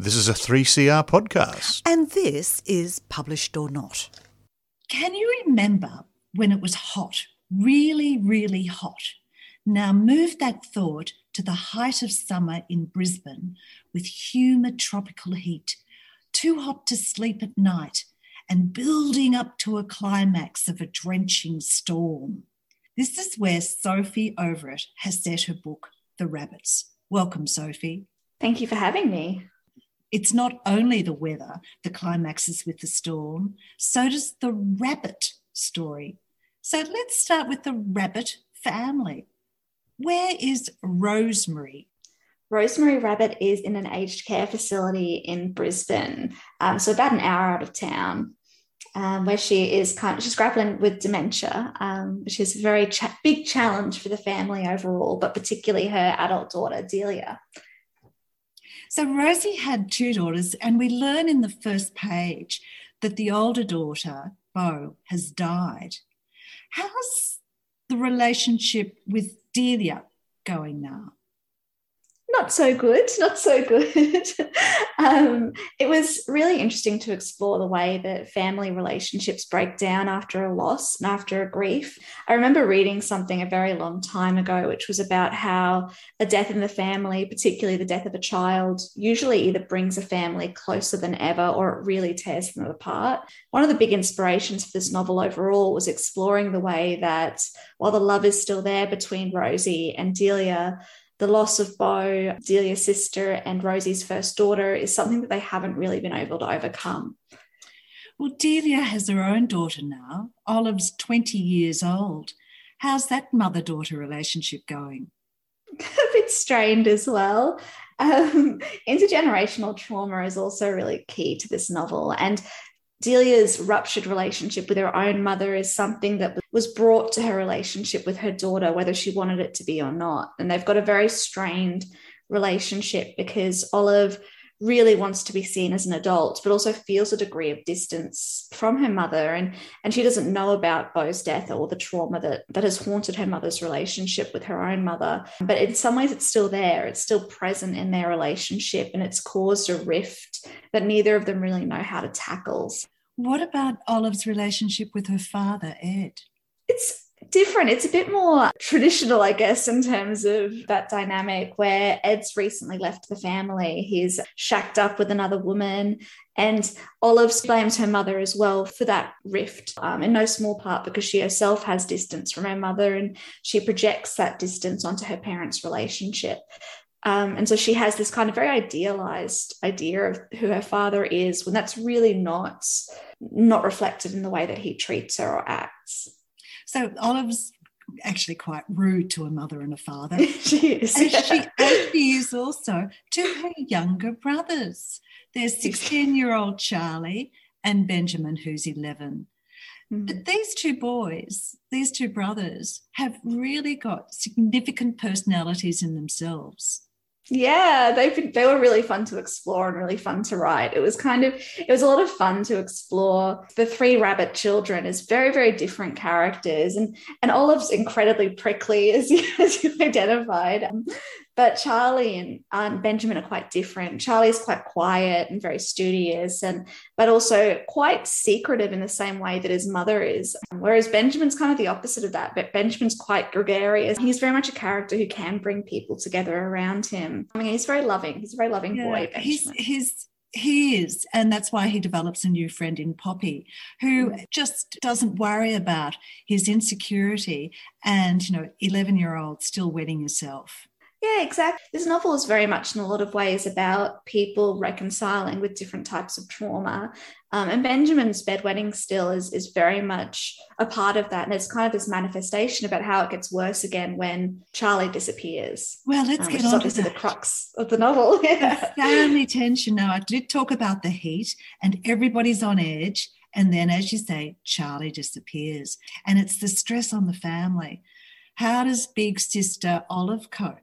This is a 3CR podcast. And this is Published or Not. Can you remember when it was hot, really, really hot? Now move that thought to the height of summer in Brisbane with humid tropical heat, too hot to sleep at night, and building up to a climax of a drenching storm. This is where Sophie Overett has set her book, The Rabbits. Welcome, Sophie. Thank you for having me. It's not only the weather that climaxes with the storm, so does the rabbit story. So let's start with the rabbit family. Where is Rosemary? Rosemary Rabbit is in an aged care facility in Brisbane, um, so about an hour out of town, um, where she is kind of she's grappling with dementia, um, which is a very cha- big challenge for the family overall, but particularly her adult daughter Delia. So Rosie had two daughters, and we learn in the first page that the older daughter, Bo, has died. How's the relationship with Delia going now? Not so good, not so good. um, it was really interesting to explore the way that family relationships break down after a loss and after a grief. I remember reading something a very long time ago, which was about how a death in the family, particularly the death of a child, usually either brings a family closer than ever or it really tears them apart. One of the big inspirations for this novel overall was exploring the way that while the love is still there between Rosie and Delia, the loss of Bo, Delia's sister, and Rosie's first daughter is something that they haven't really been able to overcome. Well, Delia has her own daughter now. Olive's 20 years old. How's that mother daughter relationship going? a bit strained as well. Um, intergenerational trauma is also really key to this novel. And Delia's ruptured relationship with her own mother is something that was brought to her relationship with her daughter, whether she wanted it to be or not. And they've got a very strained relationship because Olive really wants to be seen as an adult, but also feels a degree of distance from her mother. And, and she doesn't know about Bo's death or the trauma that, that has haunted her mother's relationship with her own mother. But in some ways, it's still there, it's still present in their relationship, and it's caused a rift that neither of them really know how to tackle. What about Olive's relationship with her father, Ed? It's different. It's a bit more traditional, I guess, in terms of that dynamic where Ed's recently left the family. He's shacked up with another woman, and Olive blames her mother as well for that rift, um, in no small part because she herself has distance from her mother and she projects that distance onto her parents' relationship. Um, and so she has this kind of very idealized idea of who her father is when that's really not not reflected in the way that he treats her or acts. So Olive's actually quite rude to a mother and a father. she is. As, she, as she is also to her younger brothers. There's 16 year old Charlie and Benjamin, who's 11. Mm-hmm. But these two boys, these two brothers, have really got significant personalities in themselves. Yeah, they they were really fun to explore and really fun to write. It was kind of it was a lot of fun to explore the three rabbit children as very very different characters, and and Olive's incredibly prickly as you, as you identified. Um, but Charlie and Aunt Benjamin are quite different. Charlie's quite quiet and very studious, and but also quite secretive in the same way that his mother is. Whereas Benjamin's kind of the opposite of that. But Benjamin's quite gregarious. He's very much a character who can bring people together around him. I mean, he's very loving. He's a very loving yeah, boy. Benjamin. He's he's he is and that's why he develops a new friend in poppy who mm. just doesn't worry about his insecurity and you know 11 year old still wedding yourself yeah, exactly. This novel is very much in a lot of ways about people reconciling with different types of trauma. Um, and Benjamin's bedwetting still is, is very much a part of that. And it's kind of this manifestation about how it gets worse again when Charlie disappears. Well, let's um, get on to the crux of the novel. yeah. Family tension. Now, I did talk about the heat and everybody's on edge. And then, as you say, Charlie disappears. And it's the stress on the family. How does big sister Olive cope?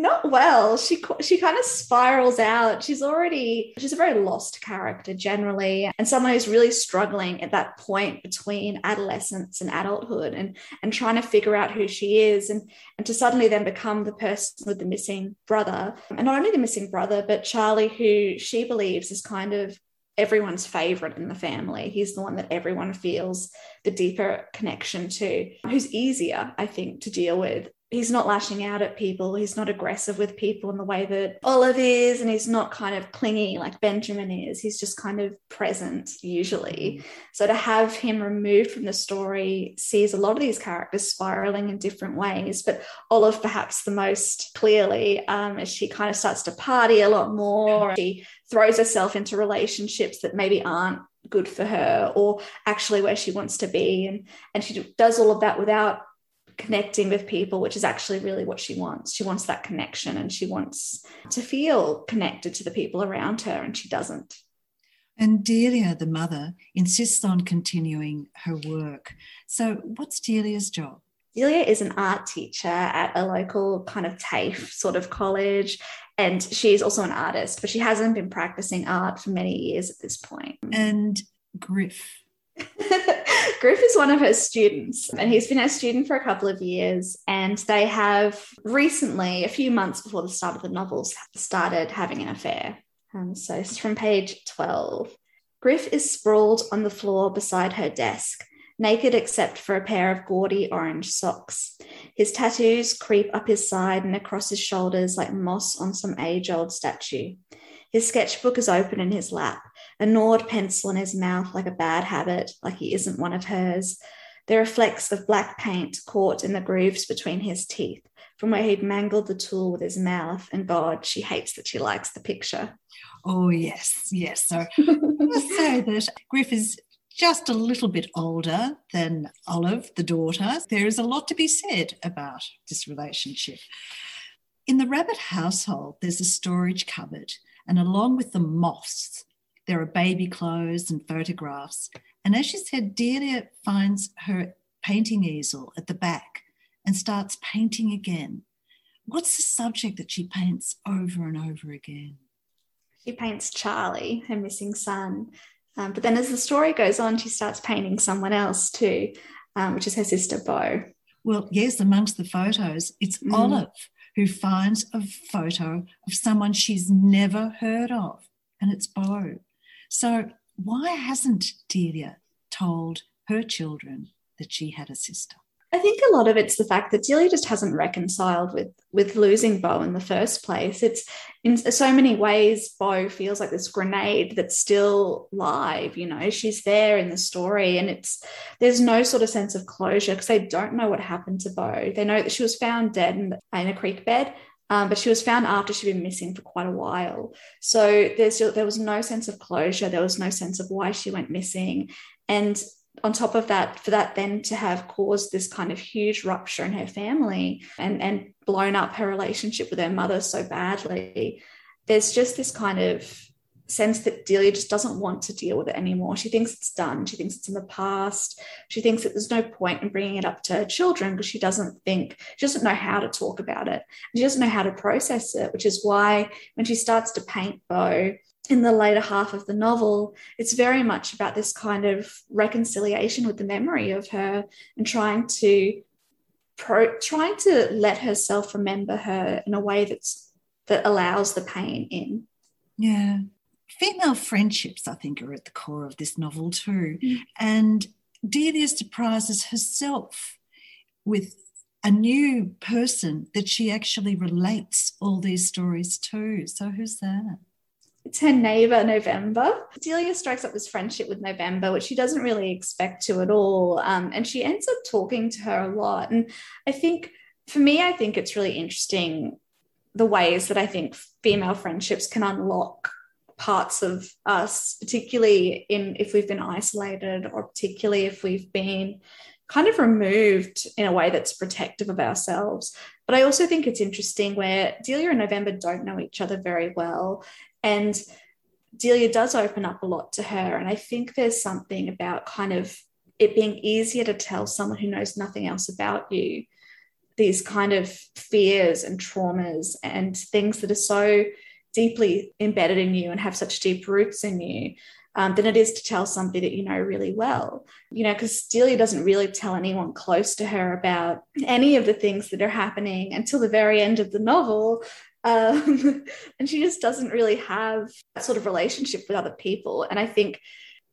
Not well. She she kind of spirals out. She's already she's a very lost character generally and someone who's really struggling at that point between adolescence and adulthood and and trying to figure out who she is and and to suddenly then become the person with the missing brother. And not only the missing brother but charlie who she believes is kind of everyone's favorite in the family. He's the one that everyone feels the deeper connection to, who's easier, I think, to deal with he's not lashing out at people. He's not aggressive with people in the way that Olive is, and he's not kind of clingy like Benjamin is. He's just kind of present usually. Mm-hmm. So to have him removed from the story sees a lot of these characters spiraling in different ways, but Olive perhaps the most clearly um, as she kind of starts to party a lot more. She throws herself into relationships that maybe aren't good for her or actually where she wants to be and and she does all of that without connecting with people, which is actually really what she wants. She wants that connection and she wants to feel connected to the people around her, and she doesn't. And Delia, the mother, insists on continuing her work. So, what's Delia's job? Delia is an art teacher at a local kind of TAFE sort of college. And she's also an artist, but she hasn't been practicing art for many years at this point. And Griff, Griff is one of her students, and he's been a student for a couple of years. And they have recently, a few months before the start of the novels, started having an affair. Um, so from page 12. Griff is sprawled on the floor beside her desk, naked except for a pair of gaudy orange socks. His tattoos creep up his side and across his shoulders like moss on some age old statue. His sketchbook is open in his lap, a gnawed pencil in his mouth like a bad habit, like he isn't one of hers. There are flecks of black paint caught in the grooves between his teeth from where he'd mangled the tool with his mouth. And God, she hates that she likes the picture. Oh, yes, yes. So I must say that Griff is just a little bit older than Olive, the daughter. There is a lot to be said about this relationship. In the rabbit household, there's a storage cupboard and along with the moths, there are baby clothes and photographs. And as she said, Delia finds her painting easel at the back and starts painting again. What's the subject that she paints over and over again? She paints Charlie, her missing son. Um, but then as the story goes on, she starts painting someone else too, um, which is her sister Bo. Well, yes, amongst the photos, it's mm. Olive who finds a photo of someone she's never heard of, and it's Bo. So, why hasn't Delia told her children that she had a sister? I think a lot of it's the fact that Delia just hasn't reconciled with with losing Bo in the first place. It's in so many ways, Bo feels like this grenade that's still live. You know, she's there in the story, and it's there's no sort of sense of closure because they don't know what happened to Bo. They know that she was found dead in, in a creek bed. Um, but she was found after she'd been missing for quite a while. So there's there was no sense of closure. There was no sense of why she went missing, and on top of that, for that then to have caused this kind of huge rupture in her family and, and blown up her relationship with her mother so badly, there's just this kind of sense that Delia just doesn't want to deal with it anymore. She thinks it's done. She thinks it's in the past. She thinks that there's no point in bringing it up to her children because she doesn't think, she doesn't know how to talk about it. She doesn't know how to process it, which is why when she starts to paint Bo, in the later half of the novel, it's very much about this kind of reconciliation with the memory of her and trying to pro- trying to let herself remember her in a way that's that allows the pain in. Yeah. Female friendships, I think, are at the core of this novel too. Mm. And Delia surprises herself with a new person that she actually relates all these stories to. So who's that? it's her neighbor November. Delia strikes up this friendship with November, which she doesn't really expect to at all. Um, and she ends up talking to her a lot. And I think for me, I think it's really interesting the ways that I think female friendships can unlock parts of us, particularly in if we've been isolated or particularly if we've been kind of removed in a way that's protective of ourselves. But I also think it's interesting where Delia and November don't know each other very well. And Delia does open up a lot to her. And I think there's something about kind of it being easier to tell someone who knows nothing else about you these kind of fears and traumas and things that are so deeply embedded in you and have such deep roots in you um, than it is to tell somebody that you know really well. You know, because Delia doesn't really tell anyone close to her about any of the things that are happening until the very end of the novel. Um, and she just doesn't really have that sort of relationship with other people. And I think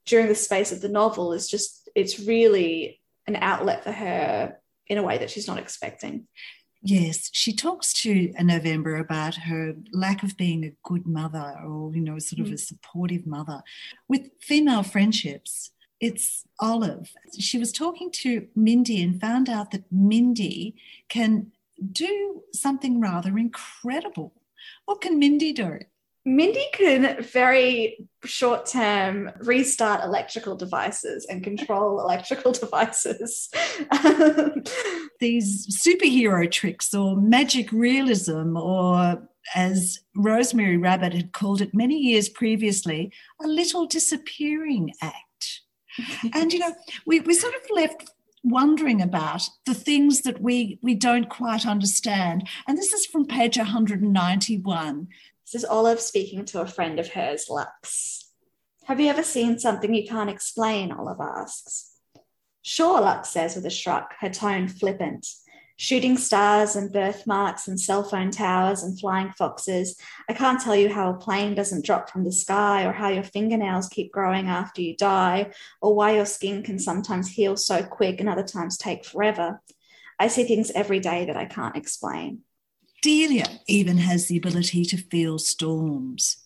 during the space of the novel is just, it's really an outlet for her in a way that she's not expecting. Yes, she talks to a November about her lack of being a good mother or, you know, sort of mm. a supportive mother. With female friendships, it's Olive. She was talking to Mindy and found out that Mindy can do something rather incredible. What can Mindy do? Mindy can very short term restart electrical devices and control electrical devices. These superhero tricks or magic realism, or as Rosemary Rabbit had called it many years previously, a little disappearing act. and, you know, we, we sort of left wondering about the things that we we don't quite understand and this is from page 191 this is Olive speaking to a friend of hers, Lux. Have you ever seen something you can't explain? Olive asks. Sure, Lux says with a shrug, her tone flippant. Shooting stars and birthmarks and cell phone towers and flying foxes. I can't tell you how a plane doesn't drop from the sky, or how your fingernails keep growing after you die, or why your skin can sometimes heal so quick and other times take forever. I see things every day that I can't explain. Delia even has the ability to feel storms.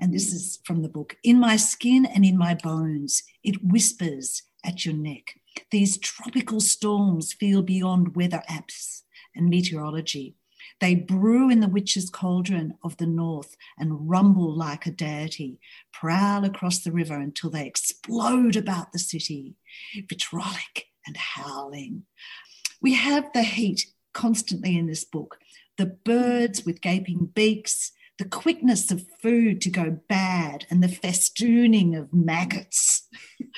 And this is from the book In my skin and in my bones, it whispers at your neck. These tropical storms feel beyond weather apps and meteorology. They brew in the witch's cauldron of the north and rumble like a deity, prowl across the river until they explode about the city, vitrolic and howling. We have the heat constantly in this book, the birds with gaping beaks, the quickness of food to go bad, and the festooning of maggots.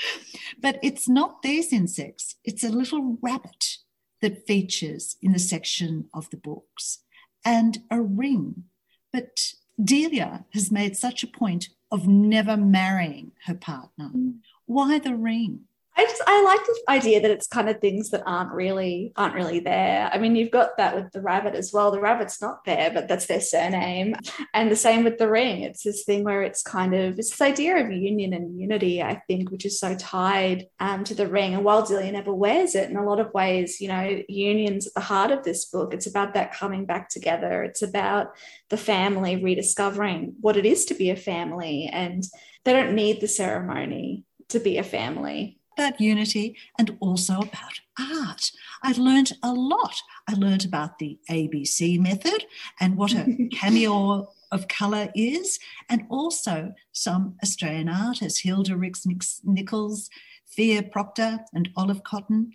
but it's not these insects, it's a little rabbit that features in the section of the books, and a ring. But Delia has made such a point of never marrying her partner. Mm. Why the ring? I just I like the idea that it's kind of things that aren't really aren't really there. I mean, you've got that with the rabbit as well. The rabbit's not there, but that's their surname. And the same with the ring. It's this thing where it's kind of it's this idea of union and unity, I think, which is so tied um, to the ring. And while Delia never wears it, in a lot of ways, you know, union's at the heart of this book. It's about that coming back together. It's about the family rediscovering what it is to be a family, and they don't need the ceremony to be a family about unity and also about art. I learned a lot. I learned about the ABC method and what a cameo of colour is, and also some Australian artists, Hilda Rix Nicholas, Thea Proctor, and Olive Cotton.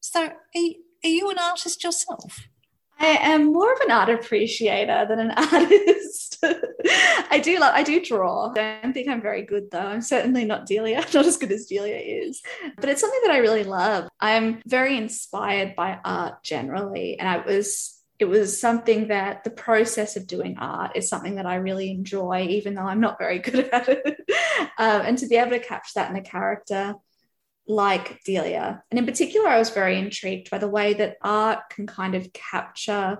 So, are, are you an artist yourself? I am more of an art appreciator than an artist. I do love, I do draw. I don't think I'm very good though. I'm certainly not Delia, not as good as Delia is, but it's something that I really love. I'm very inspired by art generally, and I was it was something that the process of doing art is something that I really enjoy, even though I'm not very good at it. um, and to be able to capture that in a character like Delia. And in particular, I was very intrigued by the way that art can kind of capture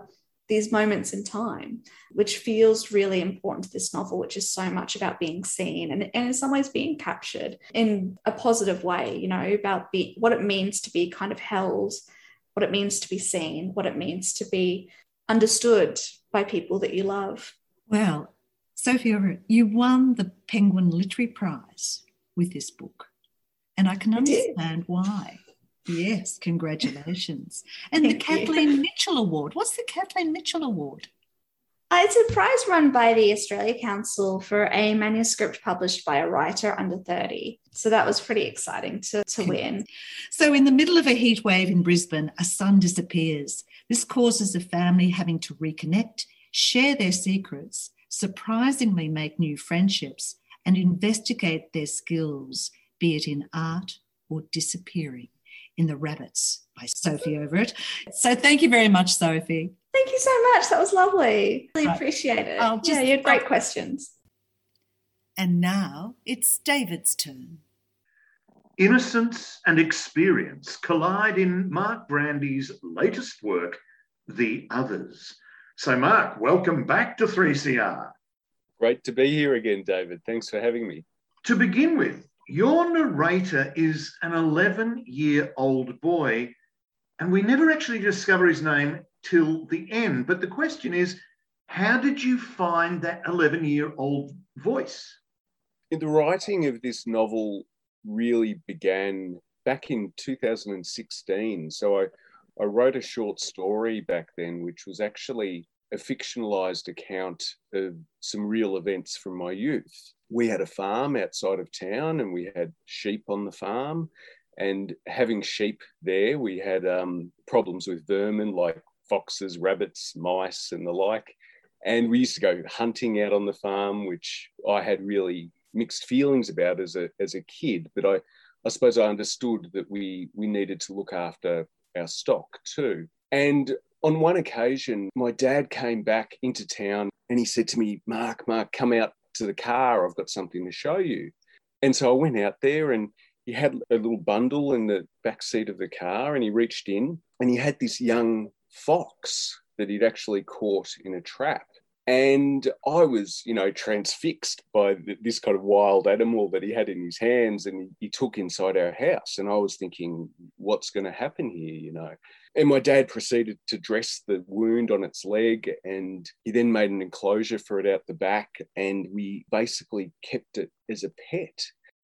these moments in time, which feels really important to this novel, which is so much about being seen and, and in some ways being captured in a positive way, you know, about be, what it means to be kind of held, what it means to be seen, what it means to be understood by people that you love. Well, Sophia, you won the Penguin Literary Prize with this book. And I can understand why. Yes, congratulations. And the Kathleen you. Mitchell Award. What's the Kathleen Mitchell Award? Uh, it's a prize run by the Australia Council for a manuscript published by a writer under 30. So that was pretty exciting to, to win. So, in the middle of a heat wave in Brisbane, a son disappears. This causes the family having to reconnect, share their secrets, surprisingly make new friendships, and investigate their skills be it in art or disappearing in the Rabbits by Sophie Overett. So thank you very much, Sophie. Thank you so much. That was lovely. Really Right. appreciate it. I'll just- yeah, you had great questions. And now it's David's turn. Innocence and experience collide in Mark Brandi's latest work, The Others. So, Mark, welcome back to 3CR. Great to be here again, David. Thanks for having me. To begin with, your narrator is an 11 year old boy, and we never actually discover his name till the end. But the question is, how did you find that 11 year old voice? In The writing of this novel really began back in 2016. So I, I wrote a short story back then, which was actually a fictionalized account of some real events from my youth. We had a farm outside of town and we had sheep on the farm. And having sheep there, we had um, problems with vermin like foxes, rabbits, mice, and the like. And we used to go hunting out on the farm, which I had really mixed feelings about as a as a kid. But I, I suppose I understood that we we needed to look after our stock too. And on one occasion, my dad came back into town and he said to me, Mark, Mark, come out to the car. I've got something to show you. And so I went out there and he had a little bundle in the back seat of the car and he reached in and he had this young fox that he'd actually caught in a trap. And I was, you know, transfixed by this kind of wild animal that he had in his hands and he, took inside our house. And I was thinking, what's going to happen here, you know? And my dad proceeded to dress the wound on its leg and he then made an enclosure for it out the back. And we basically kept it as a pet.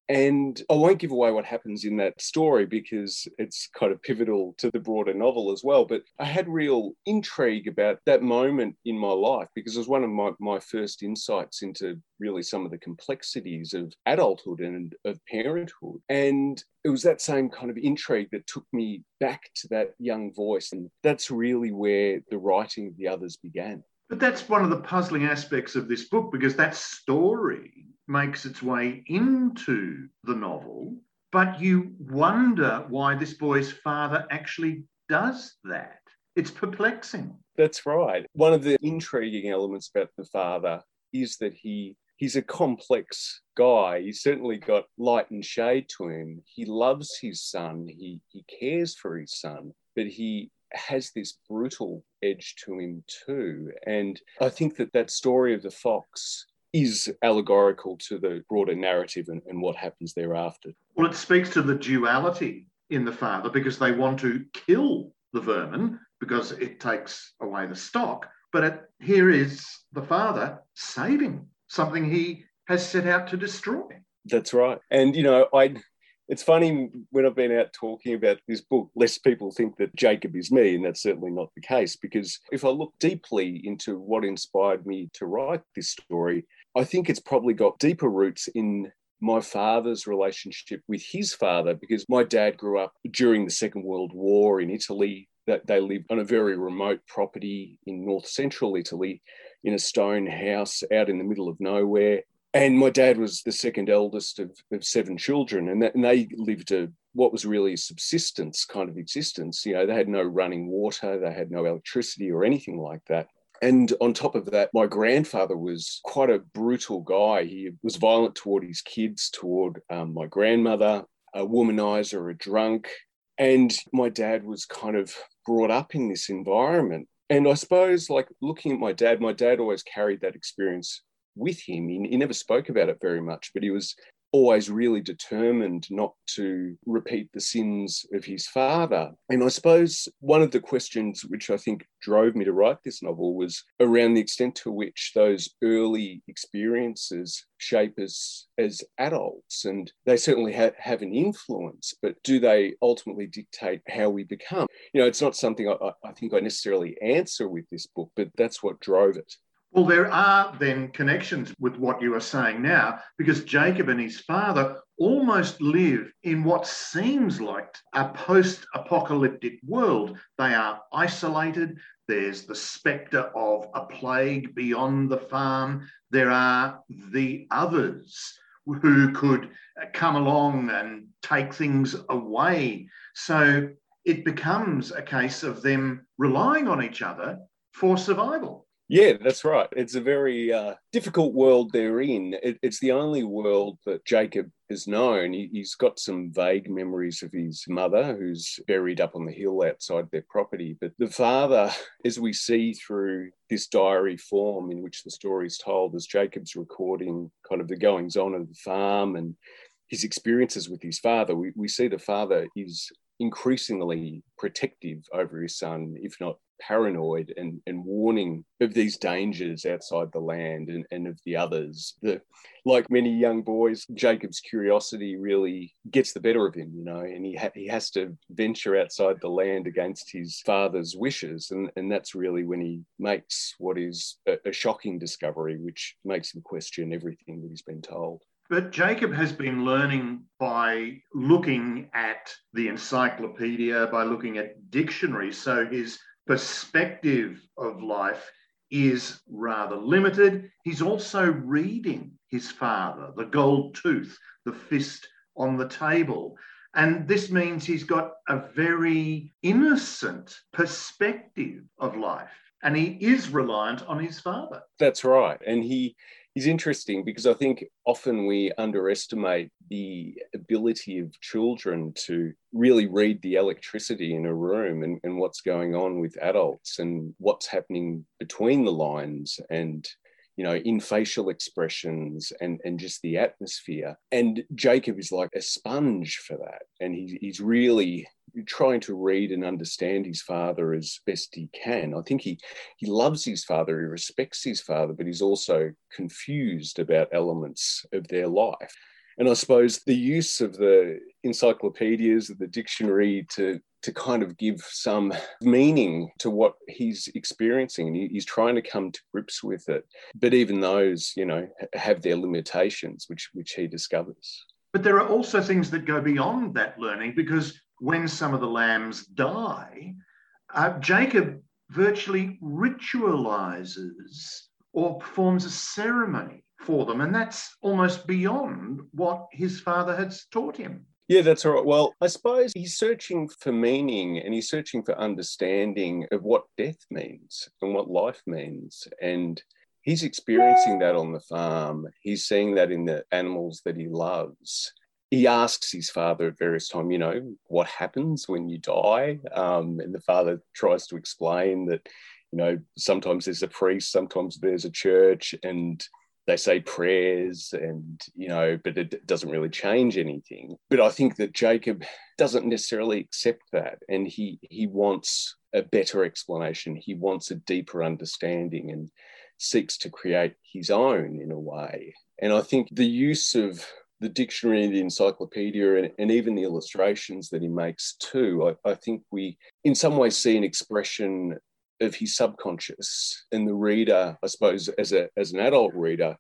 And I won't give away what happens in that story because it's kind of pivotal to the broader novel as well. But I had real intrigue about that moment in my life because it was one of my, my first insights into really some of the complexities of adulthood and of parenthood. And it was that same kind of intrigue that took me back to that young voice. And that's really where the writing of the others began. But that's one of the puzzling aspects of this book because that story makes its way into the novel, but you wonder why this boy's father actually does that. It's perplexing. That's right. One of the intriguing elements about the father is that he he's a complex guy. He's certainly got light and shade to him. He loves his son. He he cares for his son, but he has this brutal edge to him too. And I think that that story of the fox is allegorical to the broader narrative and, and what happens thereafter. Well, it speaks to the duality in the father because they want to kill the vermin because it takes away the stock. But it, here is the father saving something he has set out to destroy. That's right. And you know, I it's funny when I've been out talking about this book, less people think that Jacob is me, and that's certainly not the case. Because if I look deeply into what inspired me to write this story, I think it's probably got deeper roots in my father's relationship with his father, because my dad grew up during the Second World War in Italy. That they lived on a very remote property in north central Italy in a stone house out in the middle of nowhere and my dad was the second eldest of, of seven children and, that, and they lived a what was really a subsistence kind of existence you know they had no running water they had no electricity or anything like that and on top of that my grandfather was quite a brutal guy. He was violent toward his kids toward um, my grandmother a womanizer a drunk. And my dad was kind of brought up in this environment. And i suppose like looking at my dad my dad always carried that experience with him. He, he, never spoke about it very much, but he was always really determined not to repeat the sins of his father. And I suppose one of the questions which I think drove me to write this novel was around the extent to which those early experiences shape us as adults. And they certainly ha- have an influence, but do they ultimately dictate how we become? You know, it's not something I, I think I necessarily answer with this book, but that's what drove it. Well, there are then connections with what you are saying now, because Jacob and his father almost live in what seems like a post apocalyptic world. They are isolated. There's the spectre of a plague beyond the farm. There are the others who could come along and take things away. So it becomes a case of them relying on each other for survival. Yeah, that's right. It's a very uh, difficult world they're in. It, it's the only world that Jacob has known. He, has got some vague memories of his mother, who's buried up on the hill outside their property. But the father, as we see through this diary form in which the story is told, as Jacob's recording kind of the goings on of the farm and his experiences with his father, we, we see the father is increasingly protective over his son, if not paranoid and, and warning of these dangers outside the land and, and of the others. The, like many young boys, Jacob's curiosity really gets the better of him, you know, and he, ha- he has to venture outside the land against his father's wishes. And, and that's really when he makes what is a, a shocking discovery, which makes him question everything that he's been told. But Jacob has been learning by looking at the encyclopedia, by looking at dictionaries. So his perspective of life is rather limited. He's also reading his father, the gold tooth, the fist on the table. And this means he's got a very innocent perspective of life. And he is reliant on his father. That's right. And he he's interesting because I think often we underestimate the ability of children to really read the electricity in a room and, and what's going on with adults and what's happening between the lines and you know, in facial expressions and, and just the atmosphere. And Jacob is like a sponge for that. And he, he's really trying to read and understand his father as best he can. I think he he loves his father, he respects his father, but he's also confused about elements of their life. And I suppose the use of the encyclopedias, of the dictionary to to kind of give some meaning to what he's experiencing. And he's trying to come to grips with it. But even those, you know, have their limitations, which which he discovers. But there are also things that go beyond that learning because when some of the lambs die, uh, Jacob virtually ritualizes or performs a ceremony for them. And that's almost beyond what his father had taught him. Yeah, that's all right. Well, I suppose he's searching for meaning and he's searching for understanding of what death means and what life means. And he's experiencing that on the farm. He's seeing that in the animals that he loves he asks his father at various times, you know, what happens when you die? Um, and the father tries to explain that, you know, sometimes there's a priest, sometimes there's a church, and they say prayers, and, you know, but it doesn't really change anything. But I think that Jacob doesn't necessarily accept that. And he, he wants a better explanation, he wants a deeper understanding and seeks to create his own in a way. And I think the use of the dictionary, the encyclopedia, and, and, even the illustrations that he makes too, I, I, think we, in some ways, see an expression of his subconscious. And the reader, I suppose, as a as an adult reader,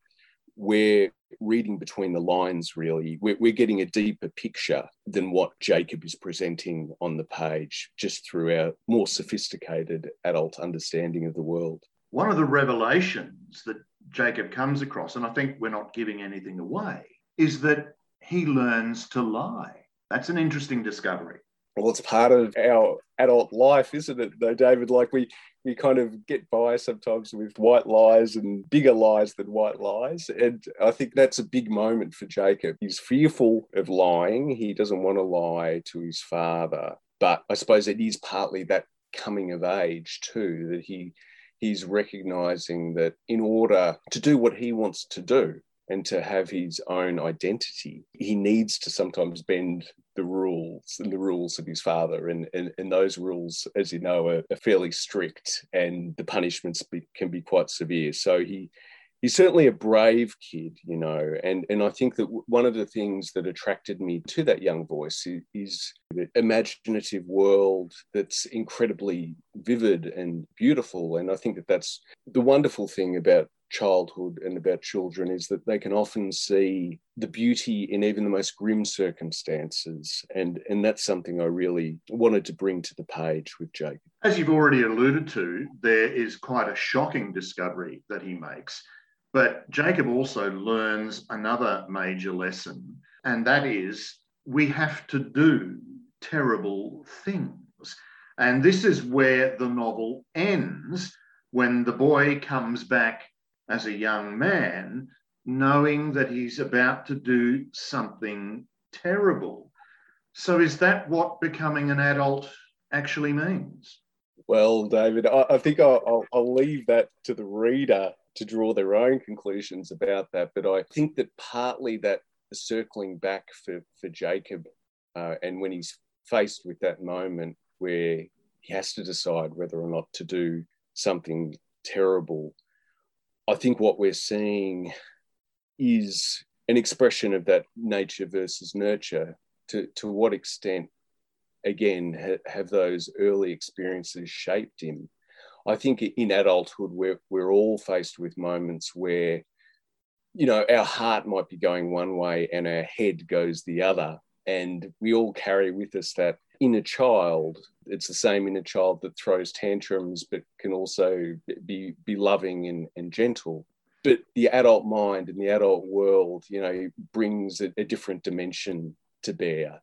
we're reading between the lines. Really, we're, we're getting a deeper picture than what Jacob is presenting on the page, just through our more sophisticated adult understanding of the world. One of the revelations that Jacob comes across, and I think we're not giving anything away is that he learns to lie. That's an interesting discovery. Well, it's part of our adult life, isn't it, though, David? Like we we kind of get by sometimes with white lies and bigger lies than white lies. And I think that's a big moment for Jacob. He's fearful of lying. He doesn't want to lie to his father. But I suppose it is partly that coming of age too, that he he's recognizing that in order to do what he wants to do, and to have his own identity, he needs to sometimes bend the rules and the rules of his father. And, and, and those rules, as you know, are, are fairly strict and the punishments be, can be quite severe. So he, he's certainly a brave kid, you know, and and I think that one of the things that attracted me to that young voice is, is the imaginative world that's incredibly vivid and beautiful, and I think that that's the wonderful thing about childhood and about children is that they can often see the beauty in even the most grim circumstances. And and that's something i really wanted to bring to the page with jacob. As you've already alluded to there is quite a shocking discovery that he makes. But jacob also learns another major lesson and that is we have to do terrible things. And this is where the novel ends when the boy comes back as a young man, knowing that he's about to do something terrible. So, is that what becoming an adult actually means? Well, David, I, I think I'll, I'll, I'll leave that to the reader to draw their own conclusions about that. But I think that partly that circling back for, for Jacob, uh, and when he's faced with that moment where he has to decide whether or not to do something terrible, I think what we're seeing is an expression of that nature versus nurture. To, to what extent, again, ha, have those early experiences shaped him? I think in adulthood, we're, we're all faced with moments where, you know, our heart might be going one way and our head goes the other. And we all carry with us that inner child. It's the same inner child that throws tantrums, but can also be, be loving and, and gentle. But the adult mind and the adult world, you know, brings a, a different dimension to bear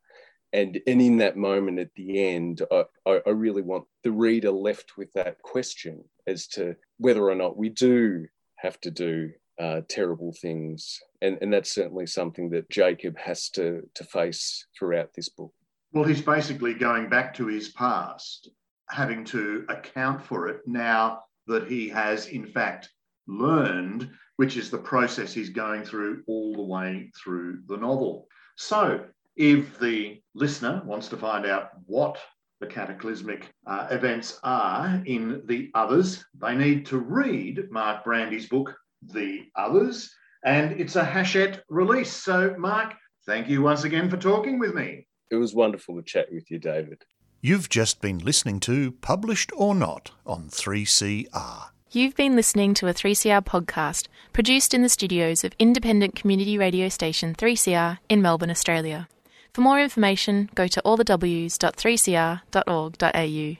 and and in that moment at the end I, I, really want the reader left with that question as to whether or not we do have to do uh, terrible things and and that's certainly something that jacob has to to face throughout this book. Well he's basically going back to his past having to account for it now that he has in fact learned which is the process he's going through all the way through the novel. So if the listener wants to find out what the cataclysmic uh, events are in The Others, they need to read Mark Brandi's book, The Others, and it's a Hachette release. So, Mark, thank you once again for talking with me. It was wonderful to chat with you, David. You've just been listening to Published or Not on 3CR. You've been listening to a 3CR podcast produced in the studios of independent community radio station 3CR in Melbourne, Australia. For more information, go to allthews.3cr.org.au.